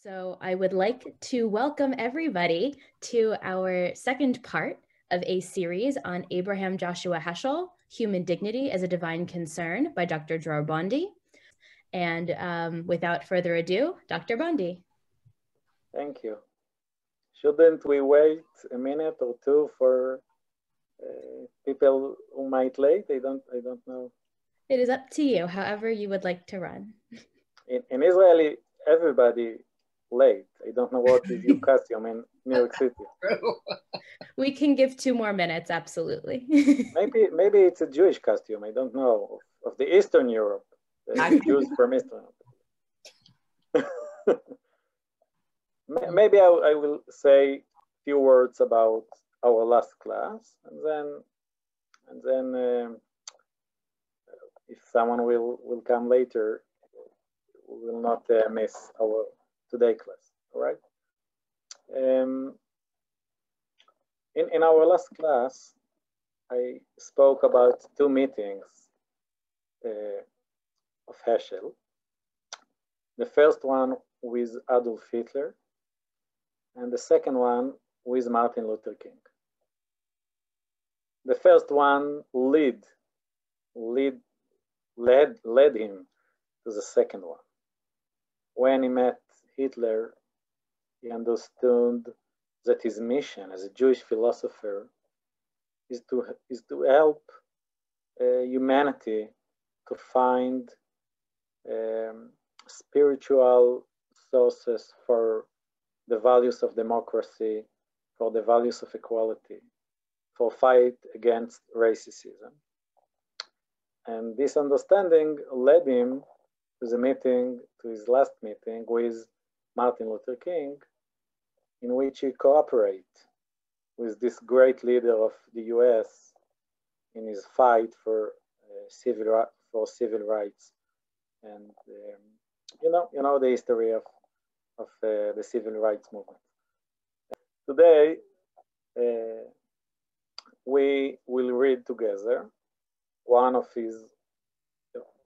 So, I would like to welcome everybody to our second part of a series on Abraham Joshua Heschel, Human Dignity as a Divine Concern by Dr. Dror Bondi. And um, without further ado, Dr. Bondi. Thank you. Shouldn't we wait a minute or two for uh, people who might late? I don't, I don't know. It is up to you, however you would like to run. In, in Israeli, everybody late. I don't know what is your costume in New York City. we can give two more minutes, absolutely. maybe maybe it's a Jewish costume. I don't know of, the Eastern Europe. The Jews from Eastern. maybe I, I, will say a few words about our last class, and then and then um, if someone will will come later, we will not uh, miss our today class, all right? Um, in, in our last class, I spoke about two meetings uh, of Heschel. The first one with Adolf Hitler, and the second one with Martin Luther King. The first one lead, lead, led, led him to the second one. When he met Hitler, he understood that his mission as a Jewish philosopher is to, is to help uh, humanity to find um, spiritual sources for the values of democracy, for the values of equality, for fight against racism. And this understanding led him to the meeting, to his last meeting with Martin Luther King, in which he cooperates with this great leader of the US in his fight for uh, civil for civil rights, and um, you know you know the history of of uh, the civil rights movement. Today, uh, we will read together one of his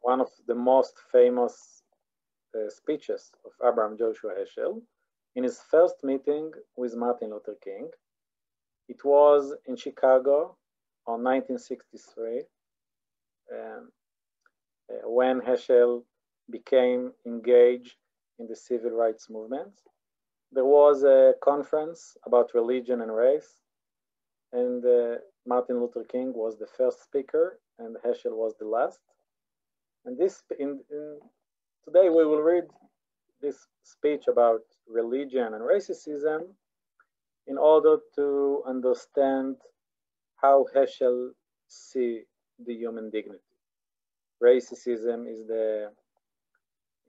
one of the most famous uh, speeches of Abraham Joshua Heschel in his first meeting with Martin Luther King. It was in Chicago on 1963 um, uh, when Heschel became engaged in the civil rights movement. There was a conference about religion and race, and uh, Martin Luther King was the first speaker, and Heschel was the last. And this, in, in Today we will read this speech about religion and racism in order to understand how Heschel see the human dignity. Racism is the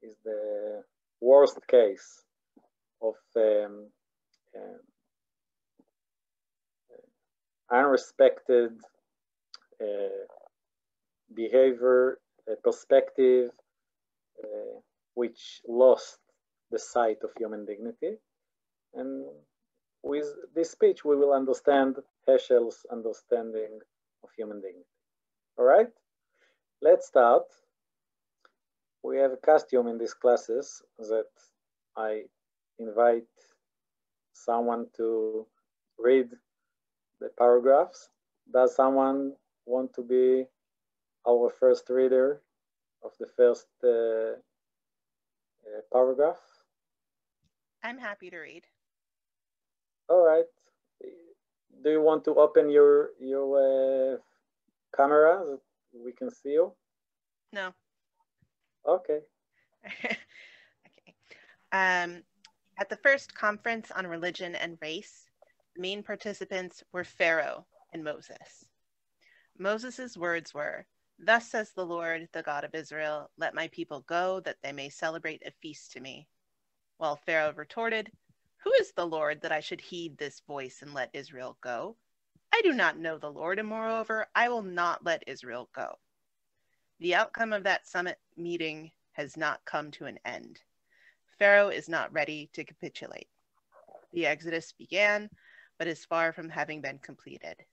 is the worst case of um, um, unrespected uh, behavior, uh, perspective, uh, which lost the sight of human dignity. And with this speech, we will understand Heschel's understanding of human dignity. All right, let's start. We have a costume in these classes that I invite someone to read the paragraphs. Does someone want to be our first reader of the first uh, uh, paragraph? I'm happy to read. All right. Do you want to open your your uh, camera so we can see you? No. Okay. okay. Um, at the first conference on religion and race, the main participants were Pharaoh and Moses. Moses' words were, Thus says the Lord, the God of Israel, let my people go, that they may celebrate a feast to me. While Pharaoh retorted, Who is the Lord that I should heed this voice and let Israel go? I do not know the Lord, and moreover, I will not let Israel go. The outcome of that summit meeting has not come to an end. Pharaoh is not ready to capitulate. The exodus began, but is far from having been completed.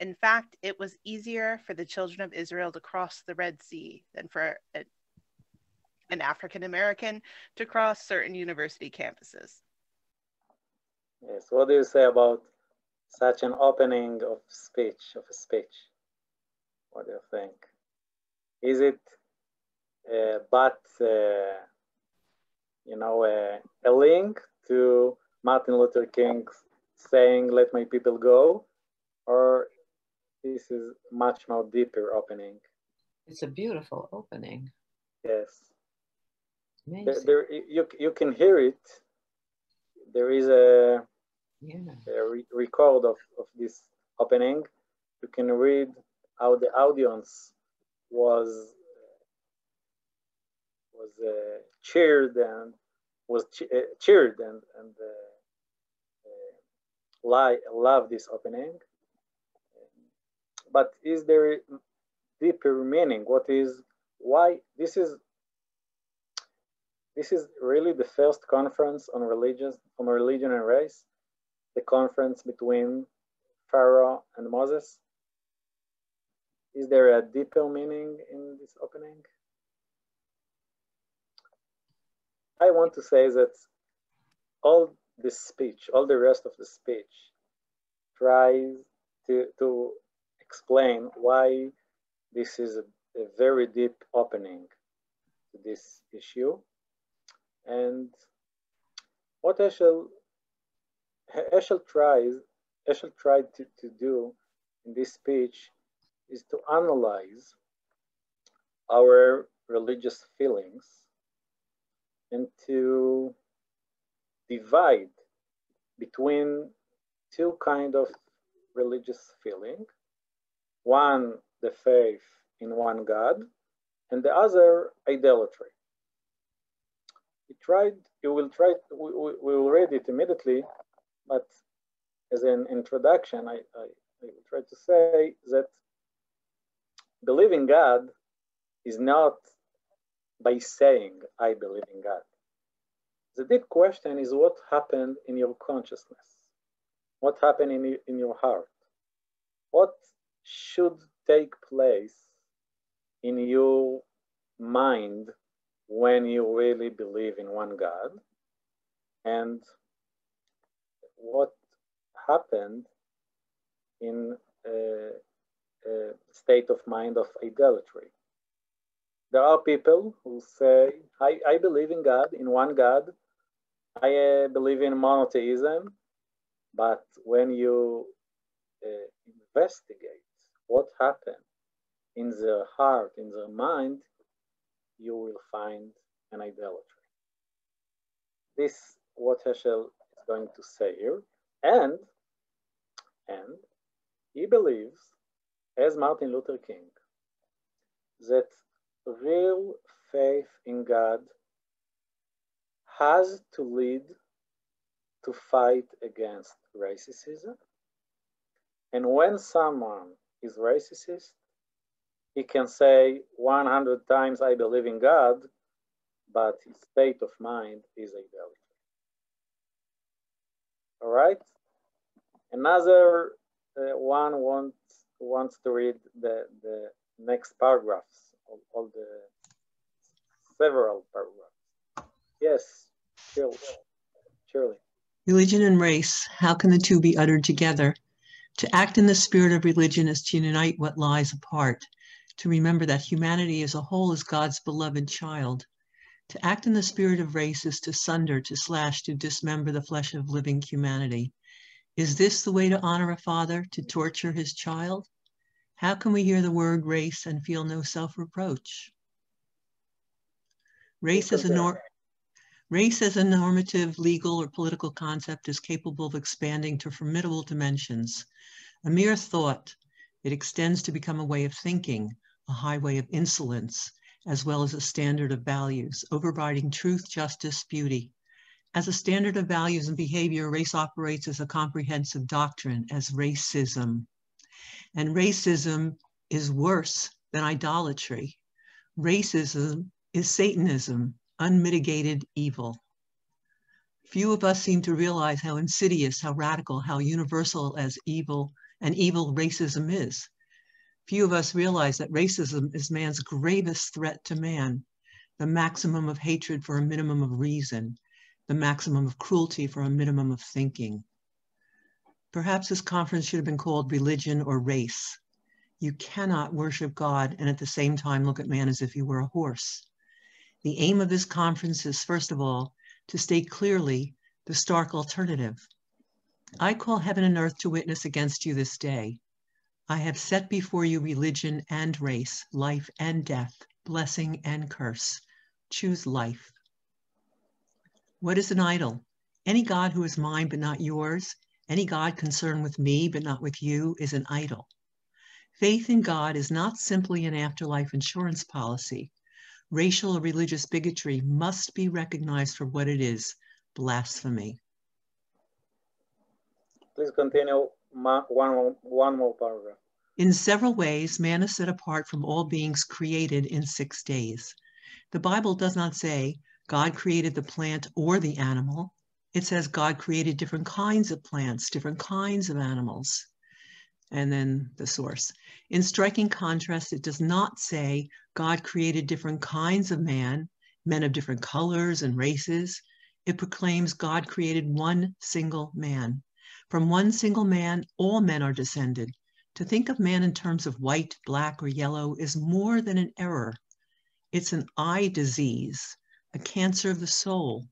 In fact, it was easier for the children of Israel to cross the Red Sea than for an African American to cross certain university campuses. Yes, what do you say about such an opening of speech, of a speech? What do you think? Is it uh, but, uh, you know, uh, a link to Martin Luther King saying, let my people go? Or this is much more deeper opening? It's a beautiful opening. Yes. There, there, you, you can hear it. There is a, yeah. a re record of, of this opening. You can read how the audience was was uh, cheered and was che uh, cheered and and uh, uh love this opening. But is there a deeper meaning? What is why this is this is really the first conference on religion on religion and race, the conference between Pharaoh and Moses. Is there a deeper meaning in this opening? I want to say that all this speech, all the rest of the speech, tries to, to explain why this is a, a very deep opening to this issue. And what Heschel, Heschel tries, Heschel tried to, to do in this speech is to analyze our religious feelings and to divide between two kind of religious feeling. One, the faith in one God, and the other, idolatry. We tried, you will try, we, we will read it immediately, but as an introduction, I, I, I will try to say that believing God is not by saying, I believe in God. The deep question is what happened in your consciousness? What happened in, in your heart? What should take place in your mind when you really believe in one God? And what happened in a, a state of mind of idolatry? there are people who say, I, I believe in God, in one God. I uh, believe in monotheism. But when you uh, investigate what happened in their heart, in their mind, you will find an idolatry. This what Heschel is going to say here. And, and he believes, as Martin Luther King, that real faith in God has to lead to fight against racism. And when someone is racist, he can say 100 times, I believe in God, but his state of mind is idolatry. All right? Another uh, one wants, wants to read the, the next paragraphs all, all the several paragraphs. Yes, surely. surely. Religion and race, how can the two be uttered together? To act in the spirit of religion is to unite what lies apart, to remember that humanity as a whole is God's beloved child. To act in the spirit of race is to sunder, to slash, to dismember the flesh of living humanity. Is this the way to honor a father, to torture his child? How can we hear the word race and feel no self reproach? Race is a nor- race as a normative, legal, or political concept is capable of expanding to formidable dimensions. A mere thought, it extends to become a way of thinking, a highway of insolence, as well as a standard of values, overriding truth, justice, beauty. As a standard of values and behavior, race operates as a comprehensive doctrine, as racism. And racism is worse than idolatry. Racism is Satanism, unmitigated evil. Few of us seem to realize how insidious, how radical, how universal as evil and evil racism is. Few of us realize that racism is man's gravest threat to man. the maximum of hatred for a minimum of reason, the maximum of cruelty for a minimum of thinking. Perhaps this conference should have been called Religion or Race. You cannot worship God and at the same time look at man as if he were a horse. The aim of this conference is, first of all, to state clearly the stark alternative. I call heaven and earth to witness against you this day. I have set before you religion and race, life and death, blessing and curse. Choose life. What is an idol? Any God who is mine but not yours, any God concerned with me but not with you is an idol. Faith in God is not simply an afterlife insurance policy. Racial or religious bigotry must be recognized for what it is blasphemy. Please continue one, one more paragraph. In several ways, man is set apart from all beings created in six days. The Bible does not say God created the plant or the animal. It says God created different kinds of plants, different kinds of animals. And then the source. In striking contrast, it does not say God created different kinds of man, men of different colors and races. It proclaims God created one single man. From one single man, all men are descended. To think of man in terms of white, black, or yellow is more than an error. It's an eye disease, a cancer of the soul.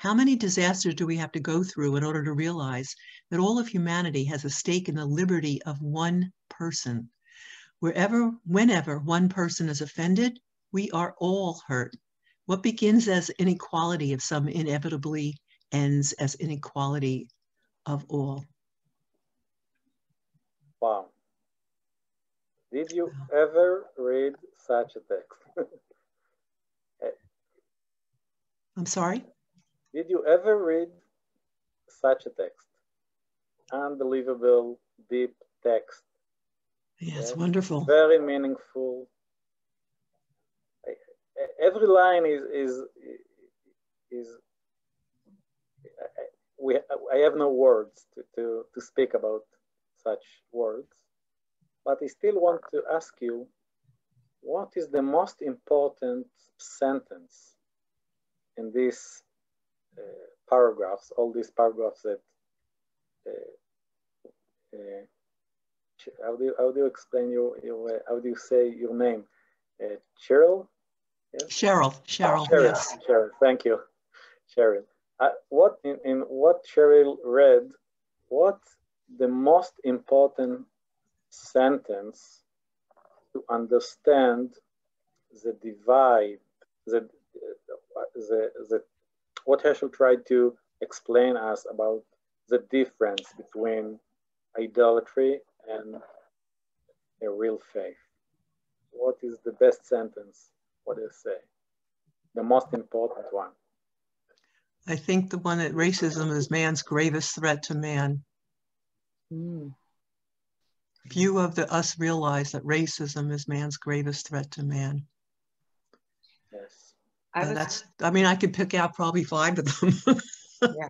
How many disasters do we have to go through in order to realize that all of humanity has a stake in the liberty of one person? Wherever, whenever one person is offended, we are all hurt. What begins as inequality of some inevitably ends as inequality of all. Wow. Did you ever read such a text? I'm sorry? Did you ever read such a text? Unbelievable, deep text. Yes, yes. wonderful. Very meaningful. Every line is is is we I have no words to, to, to speak about such words, but I still want to ask you, what is the most important sentence in uh, paragraphs, all these paragraphs that, uh, uh, how, do you, how do you explain your, your uh, how do you say your name? Uh, Cheryl? Yes? Cheryl, Cheryl, Cheryl, yes. Cheryl, thank you, Cheryl. Uh, what in, in what Cheryl read, what the most important sentence to understand the divide, the, the, the, what Heschel tried to explain us about the difference between idolatry and a real faith. What is the best sentence? What do you say? The most important one. I think the one that racism is man's gravest threat to man. Mm. Few of the us realize that racism is man's gravest threat to man. Yes. I uh, that's I mean I could pick out probably five of them. yeah.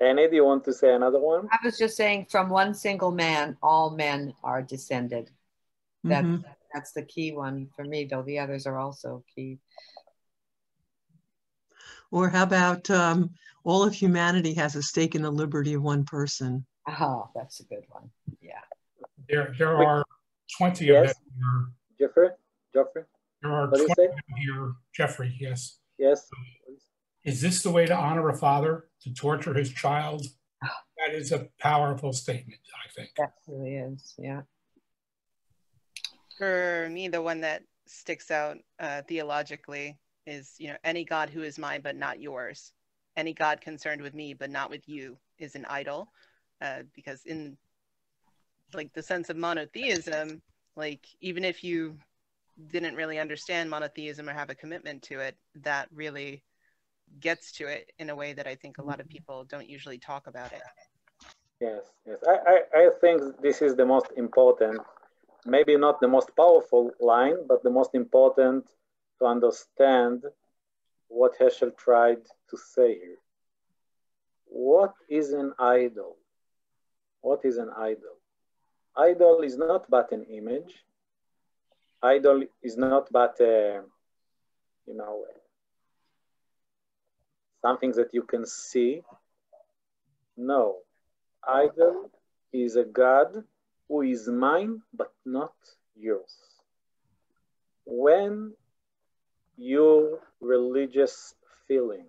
Annie, do you want to say another one? I was just saying from one single man, all men are descended. That, mm-hmm. That's the key one for me, though the others are also key. Or how about um, all of humanity has a stake in the liberty of one person? Oh, that's a good one. Yeah. There, there are 20 yes. of them here. Jeffrey? Jeffrey? There are 20 of them here. Jeffrey, yes. Yes. Is this the way to honor a father, to torture his child? That is a powerful statement, I think. That really is, yeah. For me, the one that sticks out uh, theologically is you know any god who is mine but not yours any god concerned with me but not with you is an idol uh, because in like the sense of monotheism like even if you didn't really understand monotheism or have a commitment to it that really gets to it in a way that i think a lot of people don't usually talk about it yes yes i i, I think this is the most important maybe not the most powerful line but the most important to understand what Heschel tried to say here. What is an idol? What is an idol? Idol is not but an image. Idol is not but a, you know, something that you can see. No, idol is a God who is mine, but not yours. When your religious feeling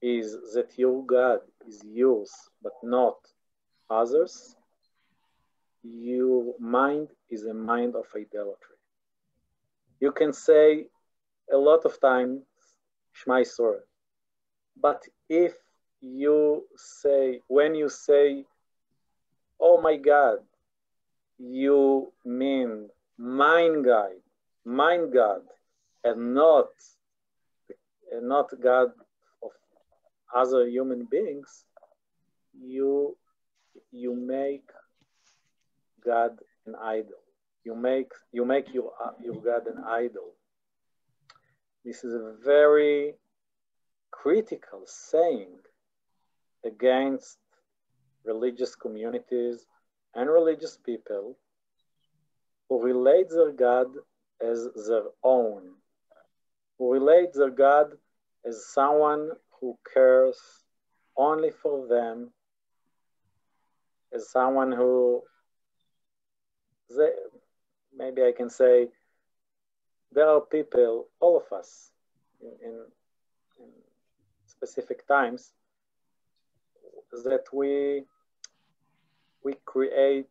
is that your God is yours, but not others, your mind is a mind of idolatry. You can say a lot of times Shema Yisrael, but if you say, when you say, oh my God, you mean mine God, mine God, and not, and not God of other human beings, you, you make God an idol. You make, you make your, uh, your God an idol. This is a very critical saying against religious communities and religious people who relate their God as their own, who relate their God as someone who cares only for them, as someone who, they, maybe I can say, there are people, all of us, in, in, in specific times, that we we create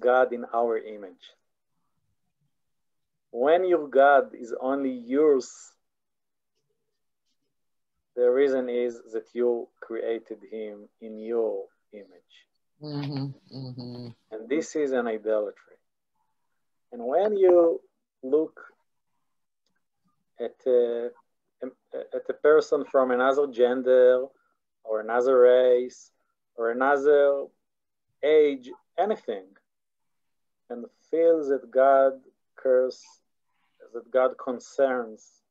God in our image. When your God is only yours, the reason is that you created him in your image. Mm-hmm, mm-hmm. And this is an idolatry. And when you look at uh, a, at a person from another gender or another race or another age, anything, and feel that God cares, that God concerns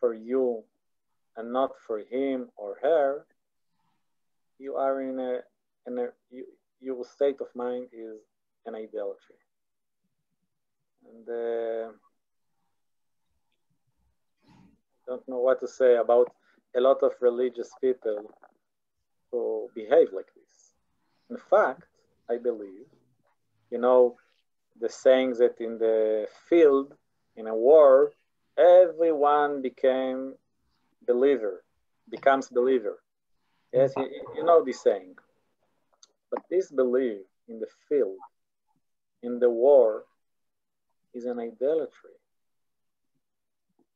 for you and not for him or her, you are in a, in a you, your state of mind is an idolatry. And uh, don't know what to say about a lot of religious people who behave like this. In fact, I believe, you know, the saying that in the field, in a war, everyone became believer, becomes believer. Yes, you, you know this saying. But this belief in the field, in the war, is an idolatry.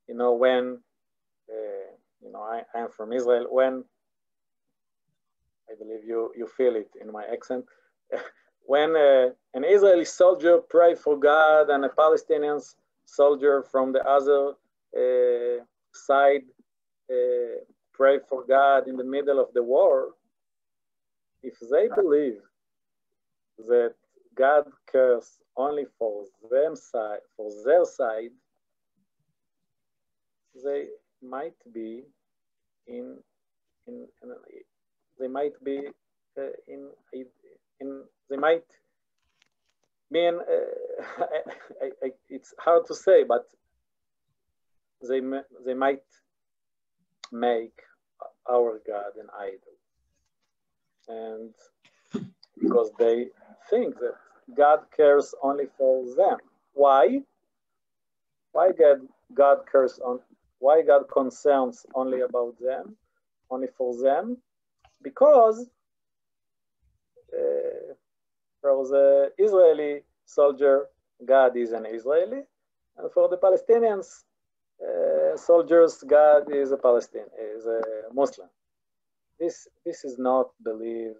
You know, when uh, you know, I, am from Israel. When I believe you you feel it in my accent, when uh, an Israeli soldier pray for God and a Palestinian soldier from the other uh, side uh, pray for God in the middle of the war, if they believe that God cares only for them side for their side, they might be in in, in they might be uh, in in they might mean uh, I, I, it's hard to say but they they might make our god an idol. And because they think that god cares only for them why why god god cares on why God concerns only about them, only for them? Because uh, for the Israeli soldier, God is an Israeli, and for the Palestinians uh, soldiers, God is a Palestinian, is a Muslim. This this is not belief.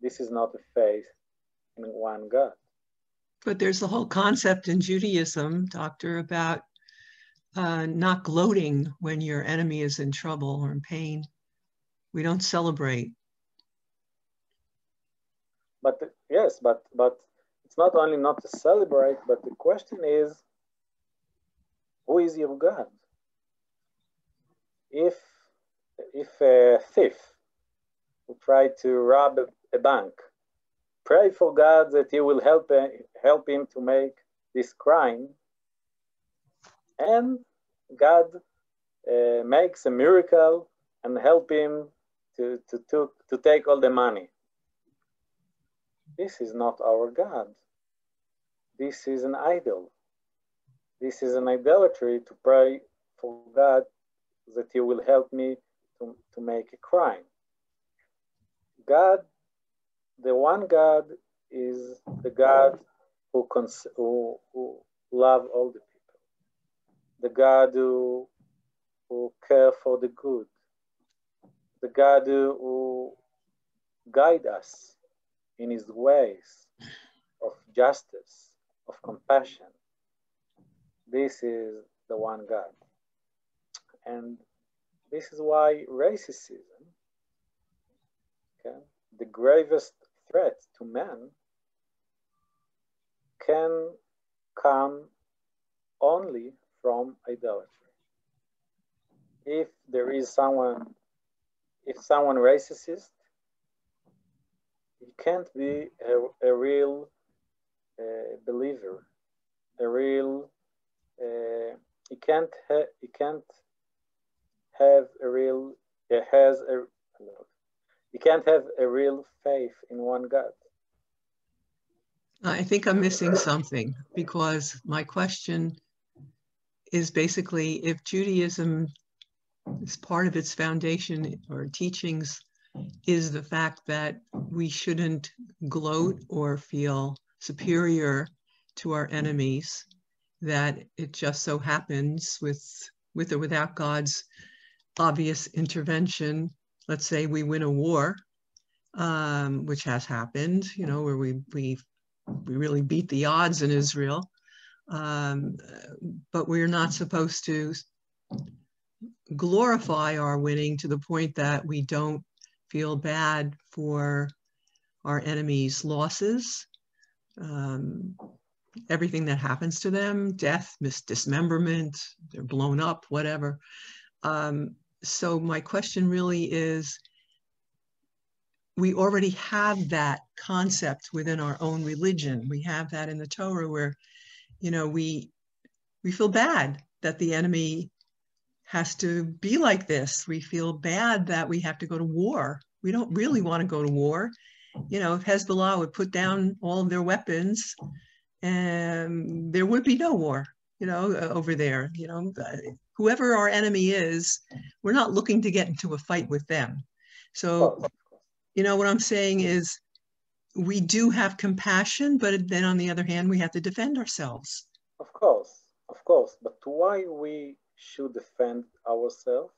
This is not a faith in one God. But there's the whole concept in Judaism, doctor, about uh, not gloating when your enemy is in trouble or in pain. We don't celebrate. But yes, but but it's not only not to celebrate, but the question is, who is your God? If if a thief who tried to rob a, a bank, pray for God that He will help help him to make this crime and God uh, makes a miracle and help him to, to, to, to take all the money. This is not our God. This is an idol. This is an idolatry to pray for God that He will help me to, to make a crime. God, the one God, is the God who, cons- who, who love all the people, the God who, who care for the good, the God who guide us in his ways of justice, of compassion. This is the one God. And this is why racism, okay, the gravest threat to man, can come only from idolatry. If there is someone, if someone racist, he can't be a, a real uh, believer, a real. Uh, he can't. Ha- he can't have a real. He has a. He can't have a real faith in one God. I think I'm missing something because my question is basically if Judaism is part of its foundation or teachings is the fact that we shouldn't gloat or feel superior to our enemies, that it just so happens with with or without God's obvious intervention, let's say we win a war, um, which has happened, you know, where we we we really beat the odds in Israel, um, but we're not supposed to glorify our winning to the point that we don't feel bad for our enemies' losses, um, everything that happens to them, death, mis- dismemberment, they're blown up, whatever. Um, so my question really is, we already have that concept within our own religion. We have that in the Torah where, you know, we we feel bad that the enemy has to be like this. We feel bad that we have to go to war. We don't really want to go to war. You know, if Hezbollah would put down all of their weapons, and there would be no war, you know, uh, over there. You know, uh, whoever our enemy is, we're not looking to get into a fight with them. So, you know, what I'm saying is we do have compassion, but then on the other hand, we have to defend ourselves. Of course, of course. But why we should defend ourselves?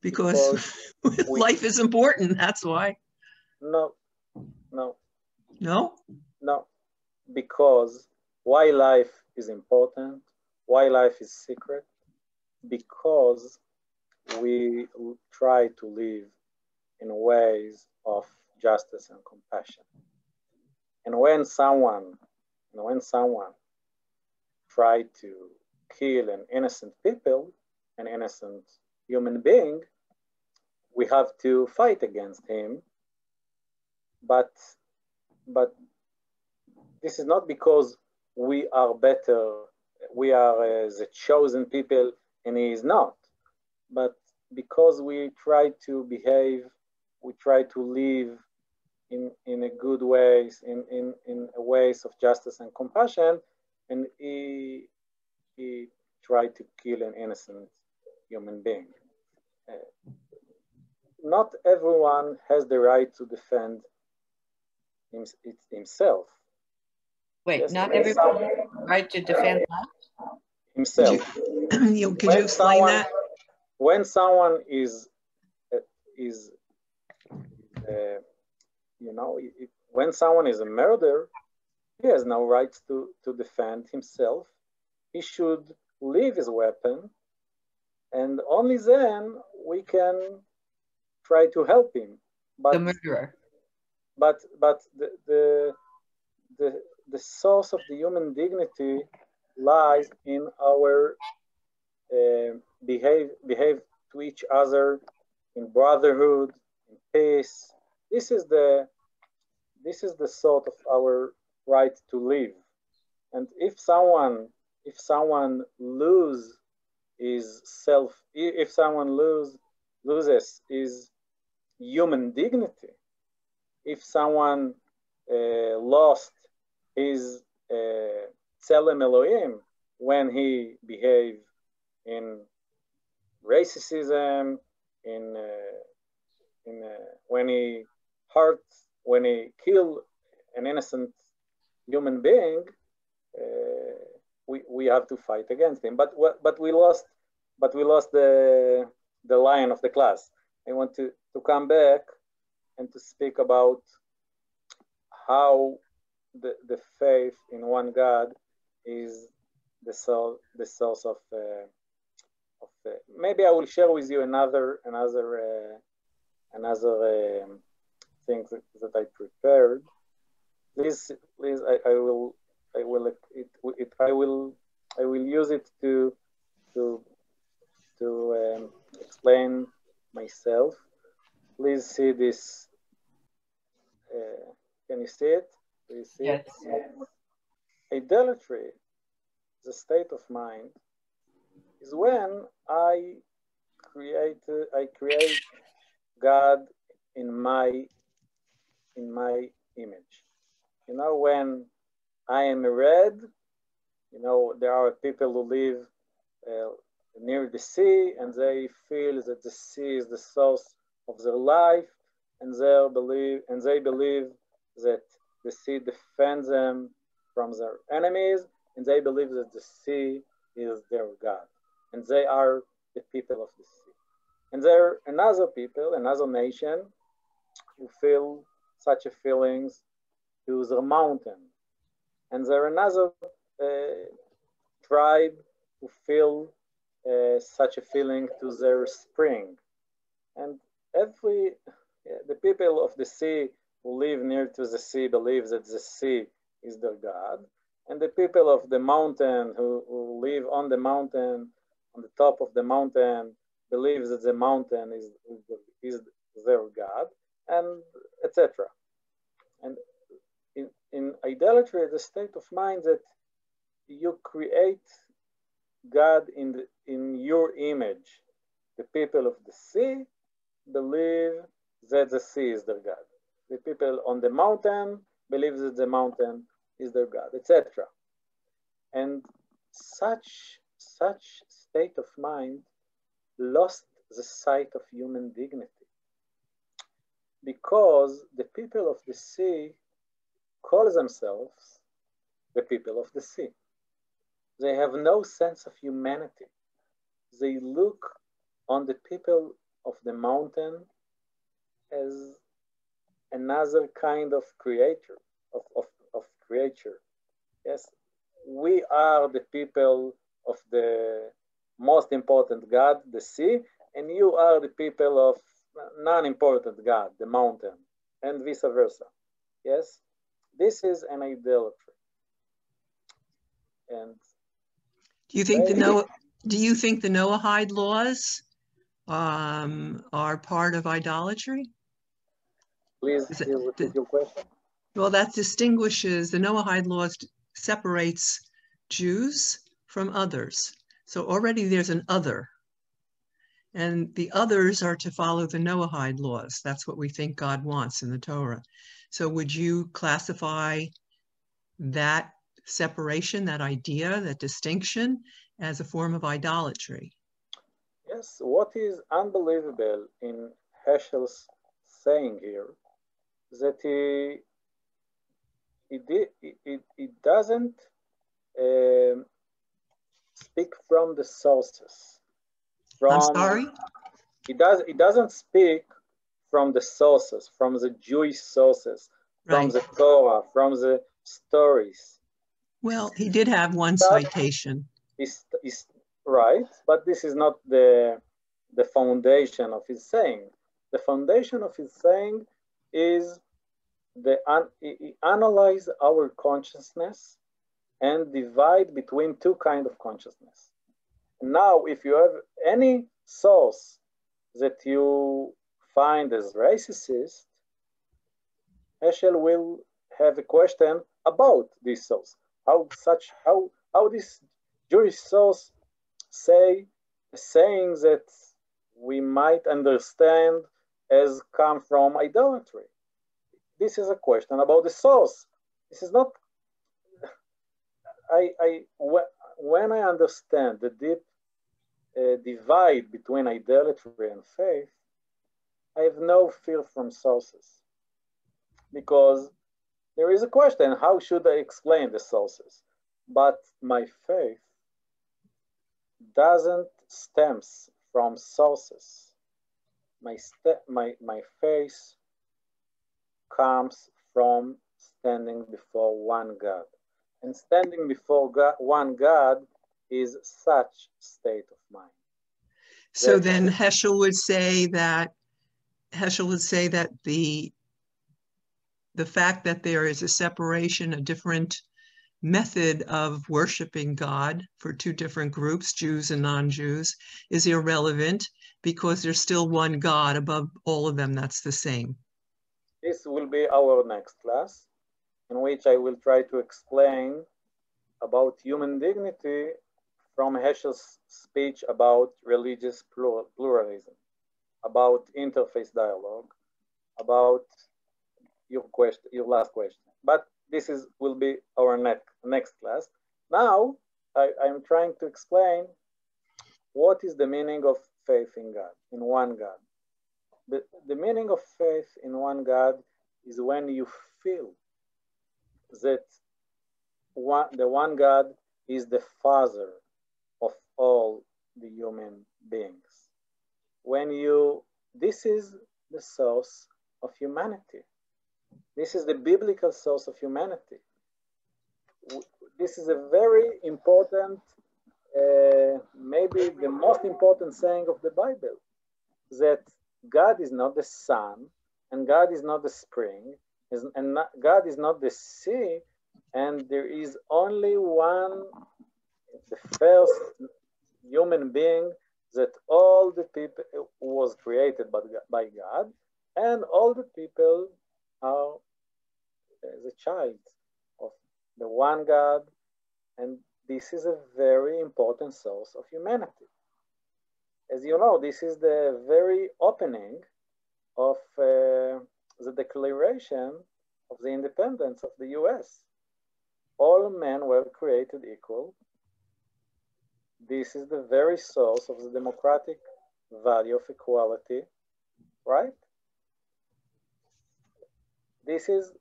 Because, because we, life is important. That's why. No, no. No? No. Because why life is important, why life is secret, because we try to live in ways of justice and compassion. And when someone, when someone try to kill an innocent people, an innocent human being, we have to fight against him. But, but this is not because we are better, we are uh, the chosen people and he is not, but because we try to behave, we try to live in, in a good ways, in, in, in ways of justice and compassion, and he, he tried to kill an innocent human being. Uh, not everyone has the right to defend him, himself. Wait, yes, not everyone has the right to defend himself. Could you, could you explain someone, that? When someone is uh, is uh, you know, it, when someone is a murderer, he has no right to, to defend himself. He should leave his weapon, and only then we can try to help him. But, the murderer. But but the, the the the source of the human dignity lies in our uh, behave behave to each other in brotherhood, in peace. This is the this is the sort of our right to live. And if someone if someone lose is self, if someone lose, loses is human dignity, if someone uh, lost his uh, Elohim when he behaved in racism, in, uh, in uh, when he hurt, when he killed an innocent human being, uh, we, we have to fight against him. But but we lost, but we lost the the lion of the class. I want to to come back and to speak about how the, the faith in one God is the soul, the source of, uh, of uh, maybe I will share with you another another uh, another um, thing that, that, I prepared. Please, please, I, I will I will it, it I will I will use it to to to um, explain myself. Please see this. Uh, can you see it? You see yes. Idolatry, the state of mind, is when I create I create God in my in my image. You know, when I am red, you know, there are people who live uh, near the sea and they feel that the sea is the source of their life and they believe and they believe that the sea defends them from their enemies and they believe that the sea is their God and they are the people of the sea. And there are another people, another nation who feel such a feelings to the mountain. And there are another uh, tribe who feel uh, such a feeling to their spring. And every, the people of the sea who live near to the sea believe that the sea is their God. And the people of the mountain who, who live on the mountain, on the top of the mountain, believe that the mountain is, is their God, and etc. And in, in idolatry, the state of mind that you create God in, the, in your image. The people of the sea believe that the sea is their God. The people on the mountain believe that the mountain is their God, etc. And such, such state of mind lost the sight of human dignity because the people of the sea call themselves the people of the sea. They have no sense of humanity. They look on the people of the mountain as another kind of creator, of, of, of creature. Yes, we are the people of the most important God, the sea, and you are the people of non-important God, the mountain, and vice versa. Yes, this is an idolatry. And do you think the Noah? Do you think the Noahide laws um, are part of idolatry? Please, please repeat your question. Well, that distinguishes the Noahide laws separates Jews from others. So already there's an other. And the others are to follow the Noahide laws. That's what we think God wants in the Torah. So would you classify that separation, that idea, that distinction as a form of idolatry. Yes, what is unbelievable in Heschel's saying here that he, it, he, he doesn't um, speak from the sources. From, I'm sorry? He, does, he doesn't speak from the sources, from the Jewish sources, from right. the Torah, from the stories. Well, he did have one citation. Is, is right, but this is not the, the foundation of his saying. The foundation of his saying is the he analyze our consciousness and divide between two kind of consciousness. Now, if you have any source that you find as racist, Heschel will have a question about this source how such how how this Jewish source say saying that we might understand as come from idolatry. This is a question about the source. This is not, I, I, when I understand the deep uh, divide between idolatry and faith, I have no fear from sources because there is a question, how should I explain the sources? But my faith doesn't stems from sources. My, step, my, my face comes from standing before one God. And standing before God, one God is such state of mind. So that, then Heschel would say that Heschel would say that the the fact that there is a separation, a different method of worshiping God for two different groups, Jews and non-Jews, is irrelevant because there's still one God above all of them that's the same. This will be our next class, in which I will try to explain about human dignity from Heschel's speech about religious pluralism, about interfaith dialogue, about your question, your last question. But this is will be our next next class. Now I, I'm trying to explain what is the meaning of faith in God, in one God. The, the meaning of faith in one God is when you feel that one, the one God is the father of all the human beings. When you, this is the source of humanity. This is the biblical source of humanity. This is a very important, uh, maybe the most important saying of the Bible, that God is not the sun, and God is not the spring, and God is not the sea, and there is only one, the first human being that all the people was created by God, and all the people are the child of the one God, and this is a very important source of humanity. As you know, this is the very opening of uh, the declaration of the independence of the US. All men were created equal. This is the very source of the democratic value of equality, right? This is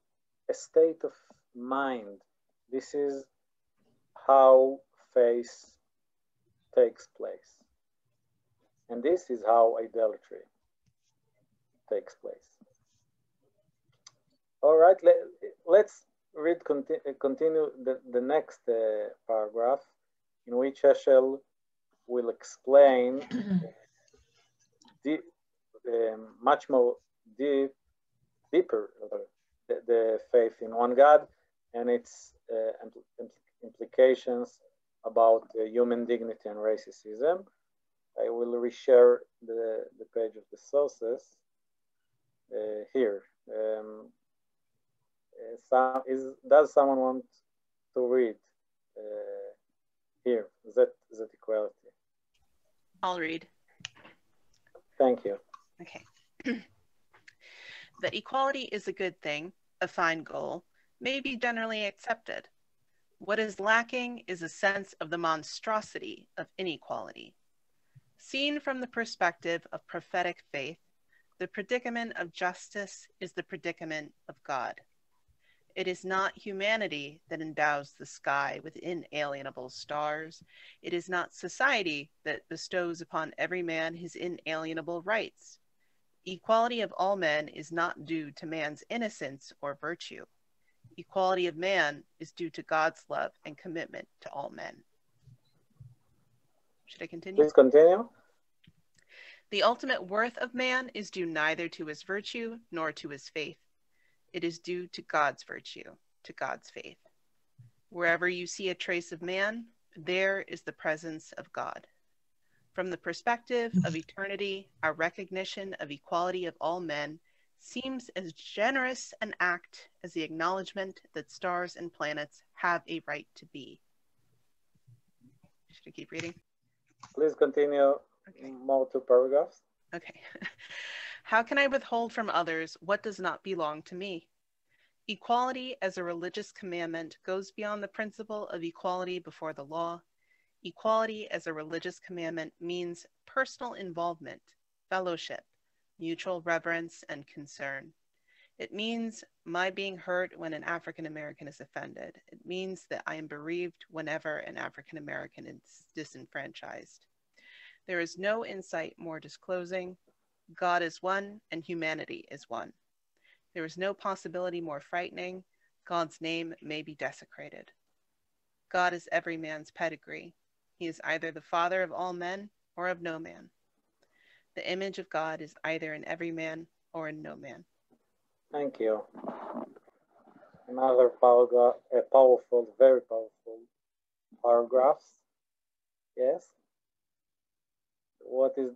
a state of mind. This is how faith takes place. And this is how idolatry takes place. All right, let, us read, conti continue the, the next uh, paragraph in which Heschel will explain deep, um, much more deep, deeper the, the, faith in one God and its uh, impl implications about uh, human dignity and racism. I will reshare the, the page of the sources uh, here. Um, uh, some, is, does someone want to read uh, here, that, that equality? I'll read. Thank you. Okay. that equality is a good thing, a fine goal, may be generally accepted. What is lacking is a sense of the monstrosity of inequality. Seen from the perspective of prophetic faith, the predicament of justice is the predicament of God. It is not humanity that endows the sky with inalienable stars. It is not society that bestows upon every man his inalienable rights. Equality of all men is not due to man's innocence or virtue. Equality of man is due to God's love and commitment to all men. Should I continue? Please continue. The ultimate worth of man is due neither to his virtue nor to his faith. It is due to God's virtue, to God's faith. Wherever you see a trace of man, there is the presence of God. From the perspective of eternity, our recognition of equality of all men seems as generous an act as the acknowledgement that stars and planets have a right to be. Should I keep reading? please continue okay. more two paragraphs. Okay. How can I withhold from others what does not belong to me? Equality as a religious commandment goes beyond the principle of equality before the law. Equality as a religious commandment means personal involvement, fellowship, mutual reverence, and concern. It means my being hurt when an African American is offended. It means that I am bereaved whenever an African American is disenfranchised. There is no insight more disclosing. God is one and humanity is one. There is no possibility more frightening. God's name may be desecrated. God is every man's pedigree. He is either the father of all men or of no man. The image of God is either in every man or in no man. Thank you. Another paragraph, a powerful, very powerful paragraph. Yes. What is?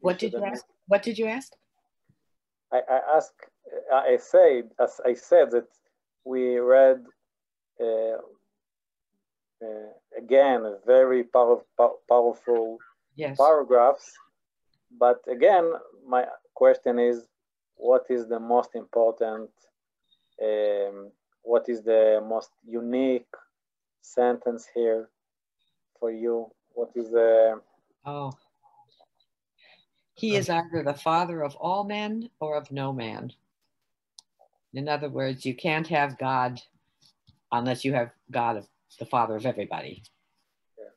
What did you ask? What did you ask? I, I asked. I said, as I said that we read uh, uh, again very power, powerful yes. paragraphs. But again, my question is what is the most important, um, what is the most unique sentence here for you? What is the. Oh. He is either the father of all men or of no man. In other words, you can't have God unless you have God, the father of everybody. Yes,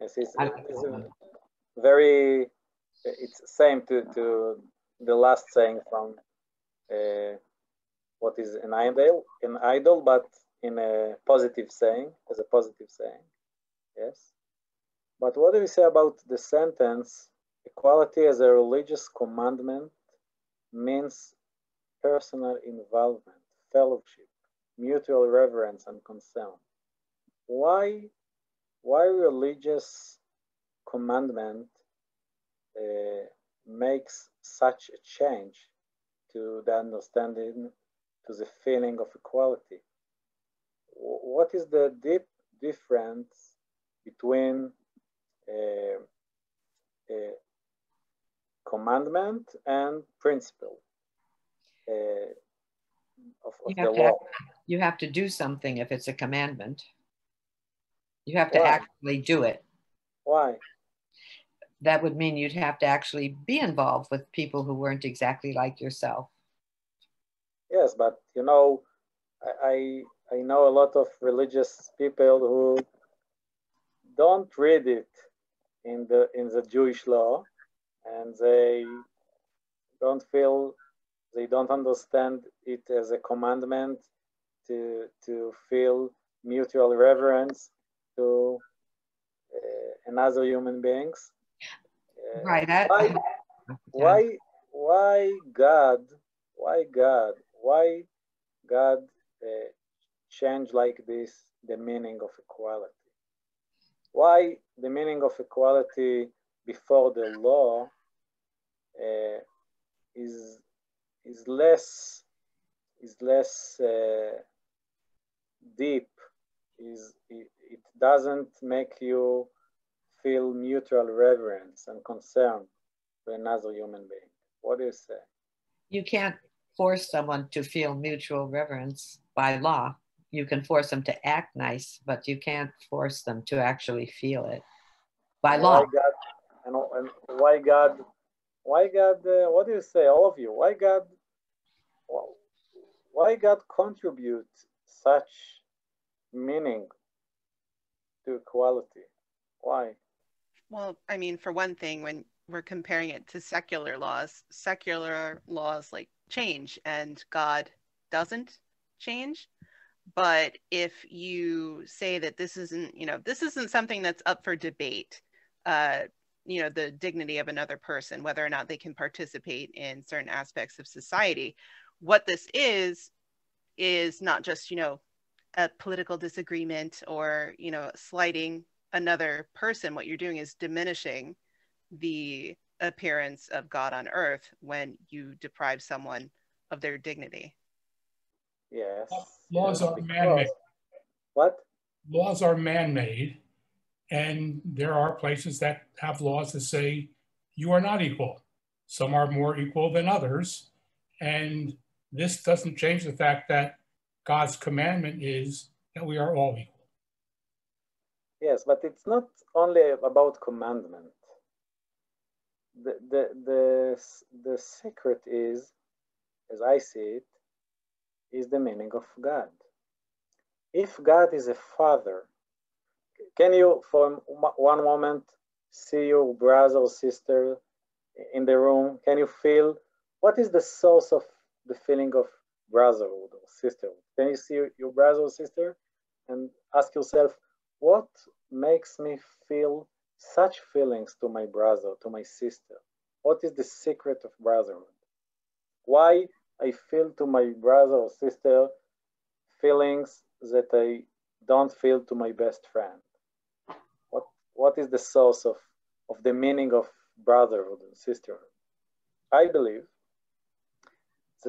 yes it's, it's very, it's same to, to the last saying from uh, what is an idol, an idol, but in a positive saying, as a positive saying. Yes. But what do we say about the sentence? Equality as a religious commandment means personal involvement, fellowship, mutual reverence, and concern. Why, why religious commandment uh, makes such a change to the understanding, to the feeling of equality? What is the deep difference between a, a commandment and principle uh, of, of the law? You have to do something if it's a commandment. You have to Why? actually do it. Why? that would mean you'd have to actually be involved with people who weren't exactly like yourself. Yes, but you know, I I know a lot of religious people who don't read it in the in the Jewish law, and they don't feel they don't understand it as a commandment to to feel mutual reverence to uh, another human beings right. why, why, why God, why God, why God uh, changed like this the meaning of equality? Why the meaning of equality before the law uh, is is less is less uh, deep is it, it doesn't make you feel mutual reverence and concern for another human being. What do you say? You can't force someone to feel mutual reverence by law. You can force them to act nice, but you can't force them to actually feel it by law. Why God, and, and why God, why God, uh, what do you say, all of you? Why God, why God contribute such meaning to equality? Why? Well, I mean, for one thing, when we're comparing it to secular laws, secular laws like change and God doesn't change. But if you say that this isn't, you know, this isn't something that's up for debate, uh, you know, the dignity of another person, whether or not they can participate in certain aspects of society. What this is, is not just, you know, a political disagreement or, you know, slighting another person, what you're doing is diminishing the appearance of God on earth when you deprive someone of their dignity. Yes. Laws are man made. What? Laws are man made. And there are places that have laws that say you are not equal. Some are more equal than others. And this doesn't change the fact that God's commandment is that we are all equal. Yes, but it's not only about commandment. The, the, the, the secret is, as I see it, is the meaning of God. If God is a father, can you, for one moment, see your brother or sister in the room? Can you feel what is the source of the feeling of brotherhood or sisterhood? Can you see your brother or sister and ask yourself, what makes me feel such feelings to my brother, to my sister? What is the secret of brotherhood? Why I feel to my brother or sister feelings that I don't feel to my best friend? What, what is the source of, of the meaning of brotherhood and sisterhood? I believe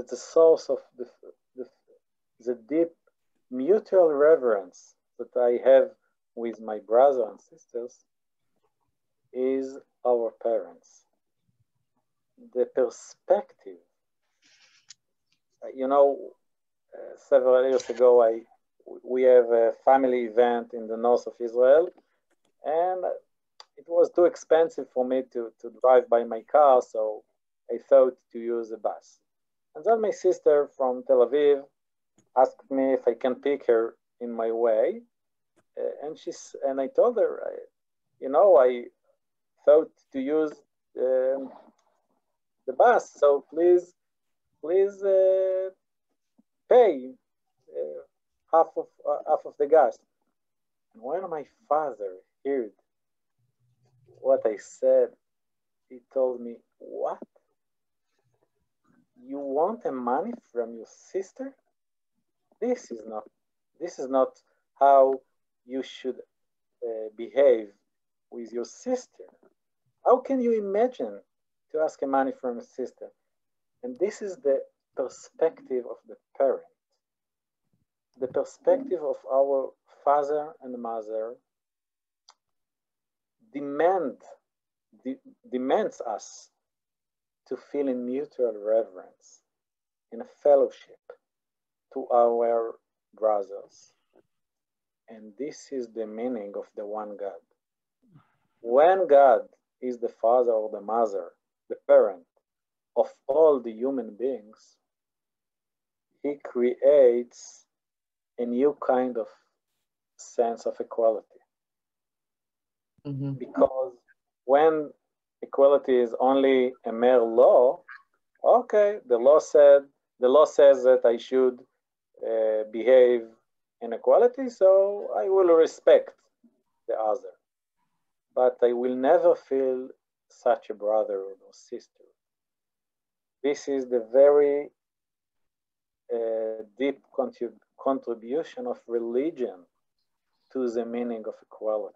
the source of the, the, the deep mutual reverence that I have with my brothers and sisters is our parents. The perspective, you know, uh, several years ago, I we have a family event in the north of Israel, and it was too expensive for me to, to drive by my car, so I thought to use a bus. And then my sister from Tel Aviv asked me if I can pick her in my way. Uh, and she's and I told her, I, you know, I thought to use um, the bus, so please, please uh, pay uh, half of uh, half of the gas. And when my father heard what I said, he told me, "What? You want the money from your sister? This is not. This is not how you should uh, behave with your sister. How can you imagine to ask money from a sister? And this is the perspective of the parent. The perspective of our father and mother demand, de demands us to feel in mutual reverence, in a fellowship to our brothers. And this is the meaning of the one God. When God is the father or the mother, the parent of all the human beings, he creates a new kind of sense of equality. Mm-hmm. Because when equality is only a mere law, okay, the law said the law says that I should uh, behave inequality, so I will respect the other. But I will never feel such a brother or sister. This is the very uh, deep contrib- contribution of religion to the meaning of equality.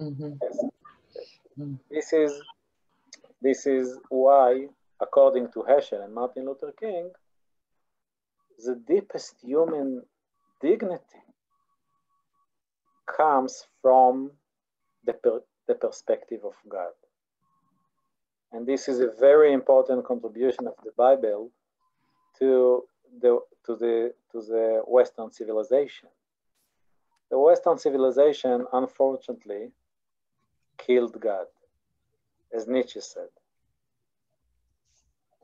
Mm-hmm. This is this is why, according to Heschel and Martin Luther King, the deepest human dignity comes from the, per, the perspective of God. And this is a very important contribution of the Bible to the, to the, to the Western civilization. The Western civilization, unfortunately, killed God, as Nietzsche said.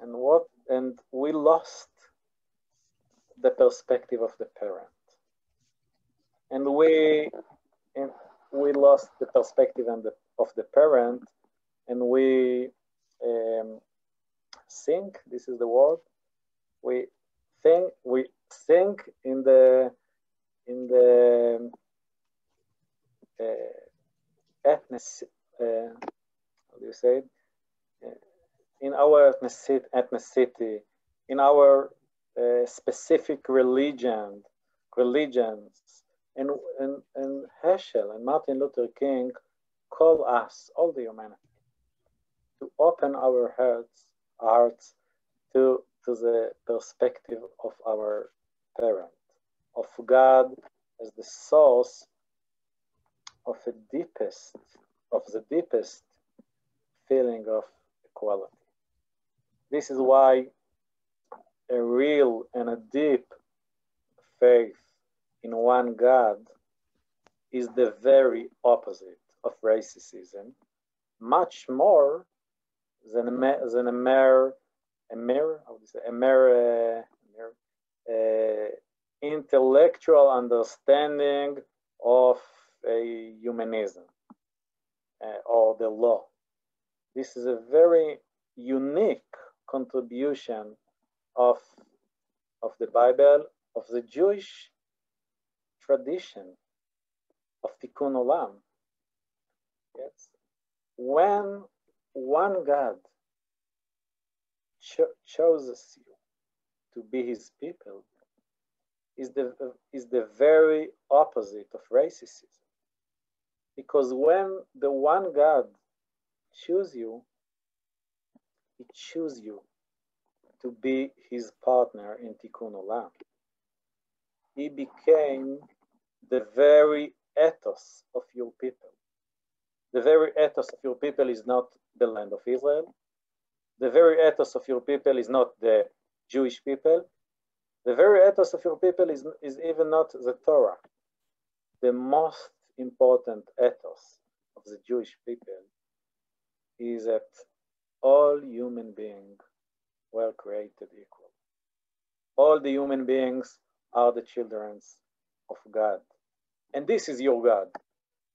And what and we lost the perspective of the parent. And we, and we lost the perspective and the, of the parent and we um, think, this is the word, we think, we think in the, in the uh, ethnic, uh, how do you say it? Uh, in our ethnicity, ethnicity, in our uh, specific religion, religions, and, and, and Heschel and Martin Luther King call us, all the humanity, to open our hearts, hearts to, to the perspective of our parent, of God as the source of a deepest, of the deepest feeling of equality. This is why a real and a deep faith in one God is the very opposite of racism, much more than a, than a mere, a mere, say, a mere, uh, uh, intellectual understanding of humanism uh, or the law. This is a very unique contribution of, of the Bible, of the Jewish tradition of Tikkun Olam. Yes. When one God cho chooses you to be his people, is the, is the very opposite of racism. Because when the one God chooses you, he chooses you to be his partner in Tikkun Olam. He became the very ethos of your people. The very ethos of your people is not the land of Israel. The very ethos of your people is not the Jewish people. The very ethos of your people is, is even not the Torah. The most important ethos of the Jewish people is that all human beings were created equal. All the human beings are the children of God. And this is your God,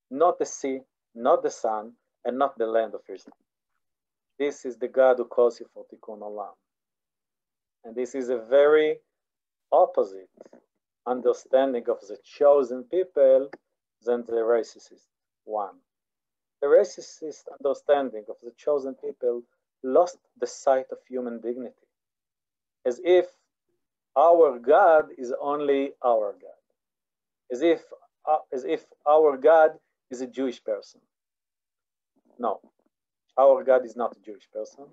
not the sea, not the sun, and not the land of Israel. This is the God who calls you for Tikkun Olam. And this is a very opposite understanding of the chosen people than the racist one. The racist understanding of the chosen people lost the sight of human dignity, as if our God is only our God, as if, uh, as if our God is a Jewish person. No, our God is not a Jewish person.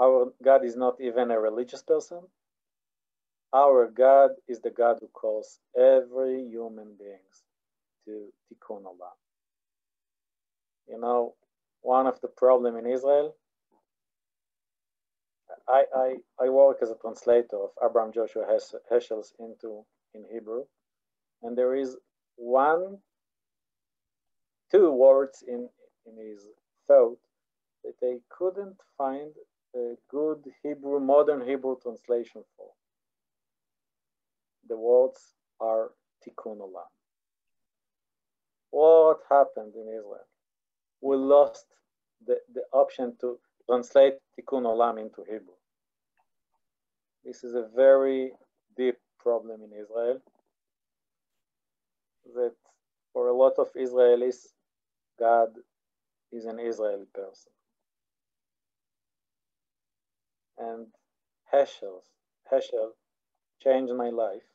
Our God is not even a religious person. Our God is the God who calls every human being to Tikkun Olam. You know, one of the problem in Israel, I, I, I work as a translator of Abraham Joshua Heschel's into in Hebrew, and there is one, two words in, in his thought that I couldn't find a good Hebrew, modern Hebrew translation for the words are tikkun olam. What happened in Israel? We lost the, the option to translate tikkun olam into Hebrew. This is a very deep problem in Israel that for a lot of Israelis, God is an Israeli person. And Heschel, Heschel changed my life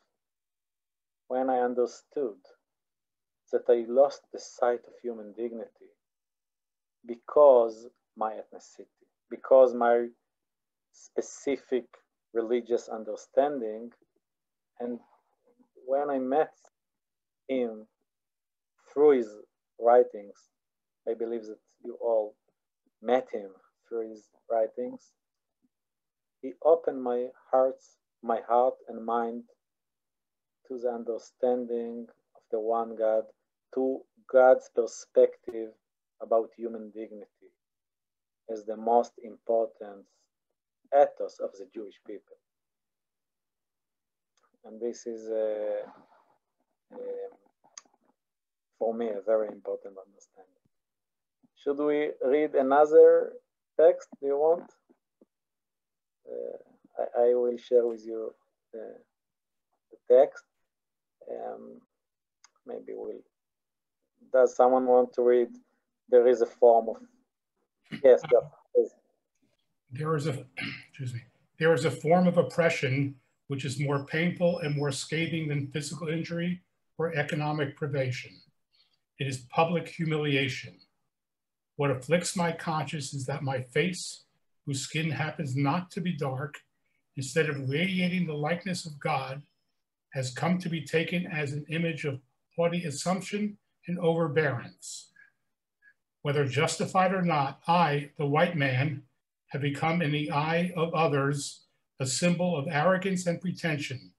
when I understood that I lost the sight of human dignity because my ethnicity, because my specific religious understanding. And when I met him through his writings, I believe that you all met him through his writings. He opened my heart, my heart and mind to the understanding of the one God, to God's perspective about human dignity as the most important ethos of the Jewish people. And this is, uh, uh, for me, a very important understanding. Should we read another text? Do you want? Uh, I, I, will share with you the, the text um, maybe we'll, does someone want to read? There is a form of, yes, There is a, excuse me, there is a form of oppression which is more painful and more scathing than physical injury or economic privation. It is public humiliation. What afflicts my conscience is that my face, whose skin happens not to be dark, instead of radiating the likeness of God, has come to be taken as an image of haughty assumption and overbearance. Whether justified or not, I, the white man, have become in the eye of others a symbol of arrogance and pretension,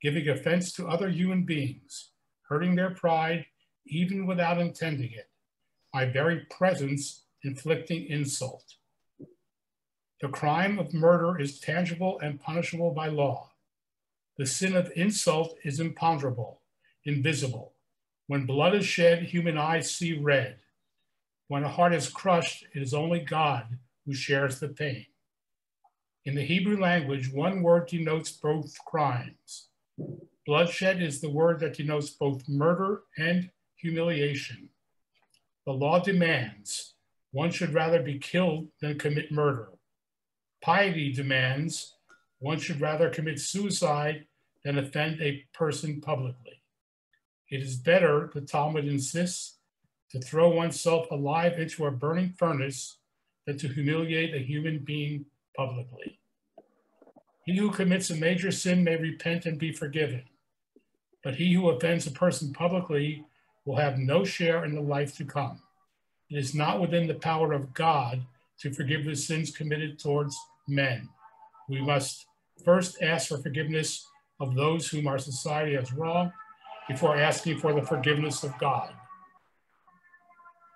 giving offense to other human beings, hurting their pride even without intending it, my very presence inflicting insult. The crime of murder is tangible and punishable by law. The sin of insult is imponderable, invisible. When blood is shed, human eyes see red. When a heart is crushed, it is only God who shares the pain. In the Hebrew language, one word denotes both crimes. Bloodshed is the word that denotes both murder and humiliation. The law demands one should rather be killed than commit murder. Piety demands one should rather commit suicide than offend a person publicly. It is better, the Talmud insists, to throw oneself alive into a burning furnace than to humiliate a human being publicly. He who commits a major sin may repent and be forgiven, but he who offends a person publicly will have no share in the life to come. It is not within the power of God to forgive the sins committed towards men. We must first ask for forgiveness of those whom our society has wronged before asking for the forgiveness of God.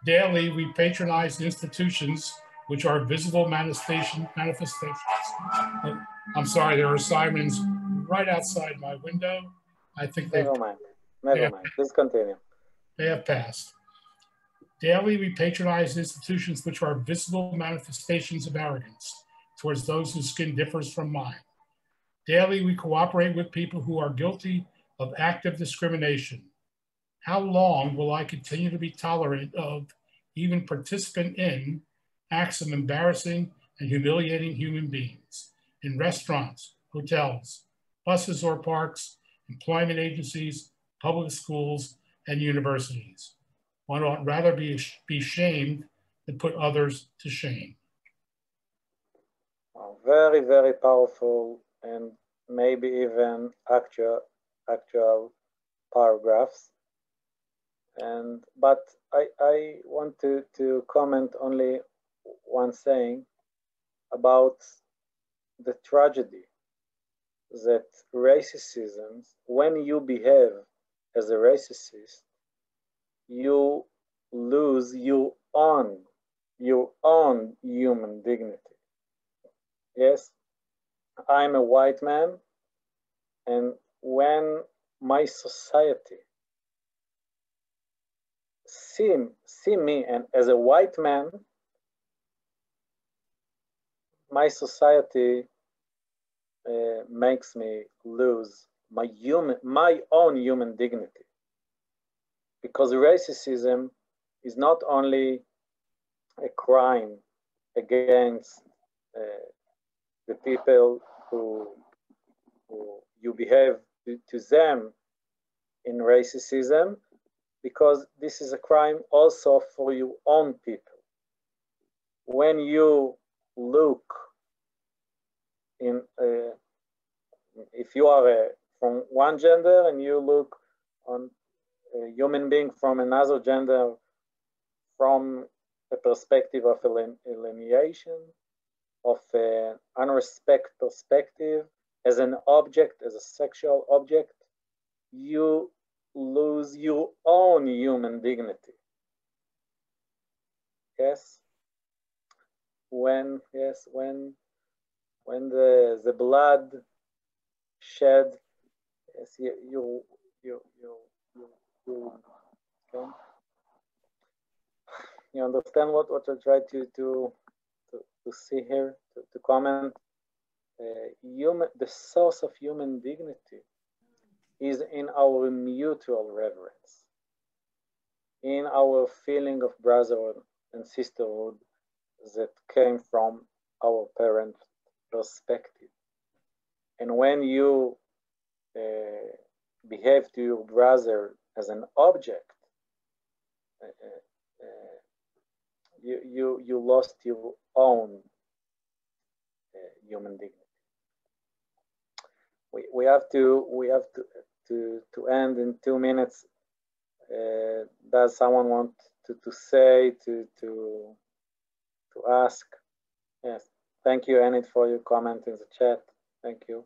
Daily, we patronize institutions which are visible manifestation, manifestations. Oh, I'm sorry, there are sirens right outside my window. I think they Never mind. Never Yeah. mind. Please continue. they have passed. Daily, we patronize institutions which are visible manifestations of arrogance towards those whose skin differs from mine. Daily, we cooperate with people who are guilty of active discrimination. How long will I continue to be tolerant of, even participant in, acts of embarrassing and humiliating human beings in restaurants, hotels, buses or parks, employment agencies, public schools, and universities? One ought rather be, be shamed than put others to shame. Very, very powerful and maybe even actual, actual paragraphs. And but I, I want to, to comment only one saying about the tragedy that racism, when you behave as a racist, you lose your own your own human dignity. Yes, I'm a white man, and when my society see, see me and as a white man, my society uh, makes me lose my human, my own human dignity. Because racism is not only a crime against uh, the people who, who you behave to, them in racism, because this is a crime also for your own people. When you look in, uh, if you are uh, from one gender and you look on a human being from another gender from a perspective of alienation, of an unrespect perspective, as an object, as a sexual object, you lose your own human dignity. Yes? When, yes, when, when the, the blood shed, yes, you, you, you, you, you, okay? you understand what, what I try to, to, to, to see here, to, to comment? Uh, human, the source of human dignity is in our mutual reverence, in our feeling of brotherhood and sisterhood that came from our parent perspective. And when you uh, behave to your brother as an object, uh, uh, you, you, you lost your own human dignity. We, have to we have to, to to end in two minutes. Uh, does someone want to, to say, to, to, to ask? Yes. Thank you, Enid, for your comment in the chat. Thank you.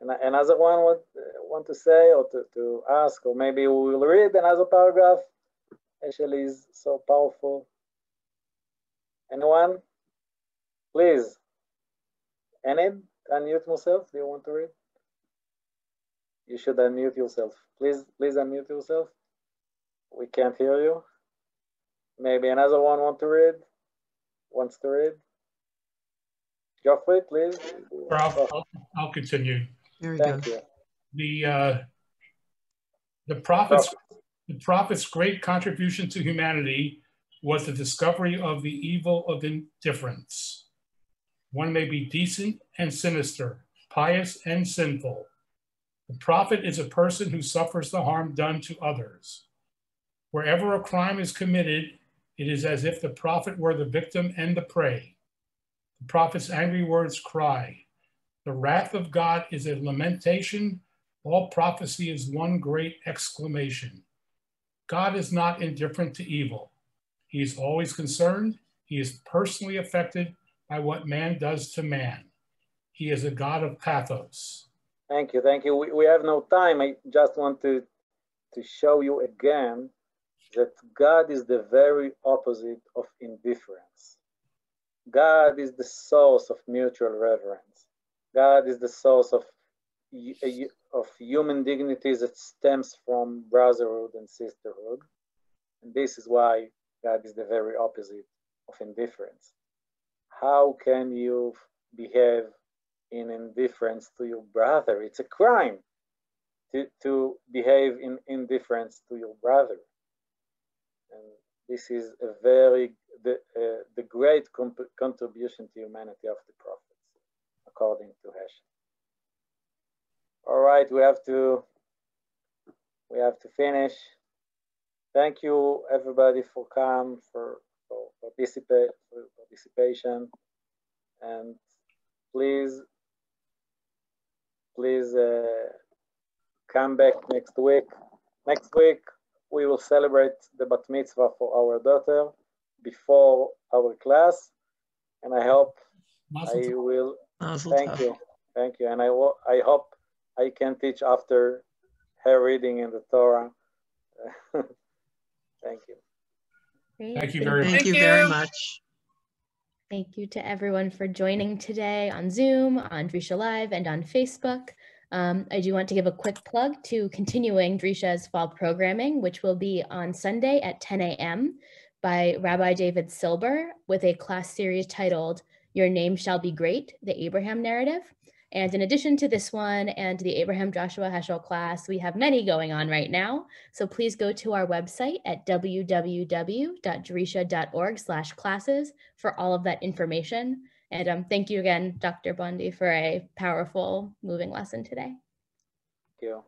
And another one want, want to say or to, to ask, or maybe we will read another paragraph. Actually, is so powerful. Anyone? Please. Enid, unmute yourself. Do you want to read? You should unmute yourself. Please, please unmute yourself. We can't hear you. Maybe another one want to read? Wants to read? Geoffrey, please. I'll, I'll, I'll continue. There we Thank go. you. The uh, the prophets the prophet's great contribution to humanity was the discovery of the evil of indifference. One may be decent and sinister, pious and sinful. The prophet is a person who suffers the harm done to others. Wherever a crime is committed, it is as if the prophet were the victim and the prey. The prophet's angry words cry, The wrath of God is a lamentation. All prophecy is one great exclamation. God is not indifferent to evil. He is always concerned. He is personally affected by what man does to man. He is a God of pathos. Thank you, thank you. We, we have no time. I just want to, to show you again that God is the very opposite of indifference. God is the source of mutual reverence. God is the source of, of human dignity that stems from brotherhood and sisterhood. And this is why God is the very opposite of indifference. How can you behave in indifference to your brother? It's a crime to, to behave in indifference to your brother. And this is a very, the, uh, the great contribution to humanity of the prophets, according to Heschel. All right, we have to, we have to finish. Thank you everybody for come, for, for, participate, for participation. And please, please uh, come back next week. Next week, we will celebrate the bat mitzvah for our daughter before our class. And I hope Mazel I tov. will, Mazel thank tov. you, thank you. And I, I hope I can teach after her reading in the Torah. thank you. Great. Thank you very much. Thank Thank you very much. Thank you to everyone for joining today on Zoom, on Drisha Live, and on Facebook. Um, I do want to give a quick plug to continuing Drisha's fall programming, which will be on Sunday at 10 a.m. by Rabbi David Silber with a class series titled Your Name Shall Be Great, the Abraham Narrative. And in addition to this one and the Abraham Joshua Heschel class, we have many going on right now. So please go to our website at www.drisha.org slash classes for all of that information. And um, thank you again, Dr. Bondi, for a powerful moving lesson today. Thank you.